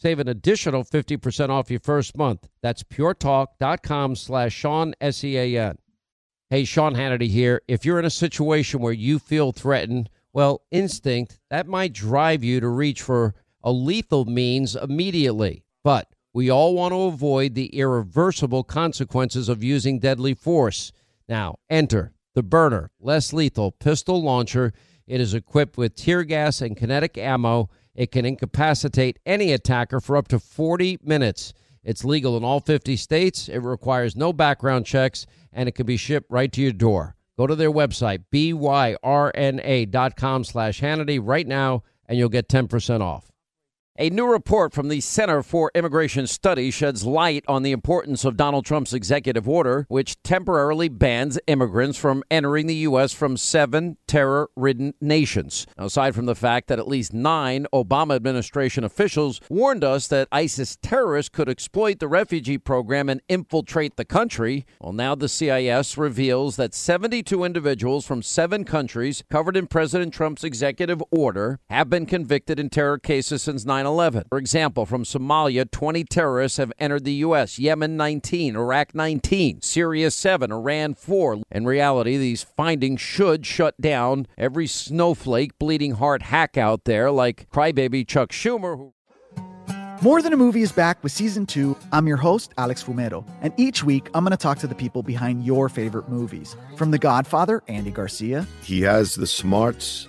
Save an additional 50% off your first month. That's puretalk.com slash Sean, S-E-A-N. Hey, Sean Hannity here. If you're in a situation where you feel threatened, well, instinct, that might drive you to reach for a lethal means immediately. But we all want to avoid the irreversible consequences of using deadly force. Now, enter the Byrna, less lethal pistol launcher. It is equipped with tear gas and kinetic ammo. It can incapacitate any attacker for up to 40 minutes. It's legal in all 50 states. It requires no background checks, and it can be shipped right to your door. Go to their website, byrna.com slash Hannity right now, and you'll get 10% off. A new report from the Center for Immigration Studies sheds light on the importance of Donald Trump's executive order, which temporarily bans immigrants from entering the U.S. from seven terror ridden nations. Now, aside from the fact that at least nine Obama administration officials warned us that ISIS terrorists could exploit the refugee program and infiltrate the country, well, now the CIS reveals that 72 individuals from seven countries covered in President Trump's executive order have been convicted in terror cases since 9 11. For example, from Somalia, 20 terrorists have entered the U.S., Yemen 19, Iraq 19, Syria 7, Iran 4. In reality, these findings should shut down every snowflake, bleeding heart hack out there like crybaby Chuck Schumer. Who- More Than a Movie is back with season two. I'm your host, Alex Fumero, and each week I'm going to talk to the people behind your favorite movies. From The Godfather, Andy Garcia, He has the smarts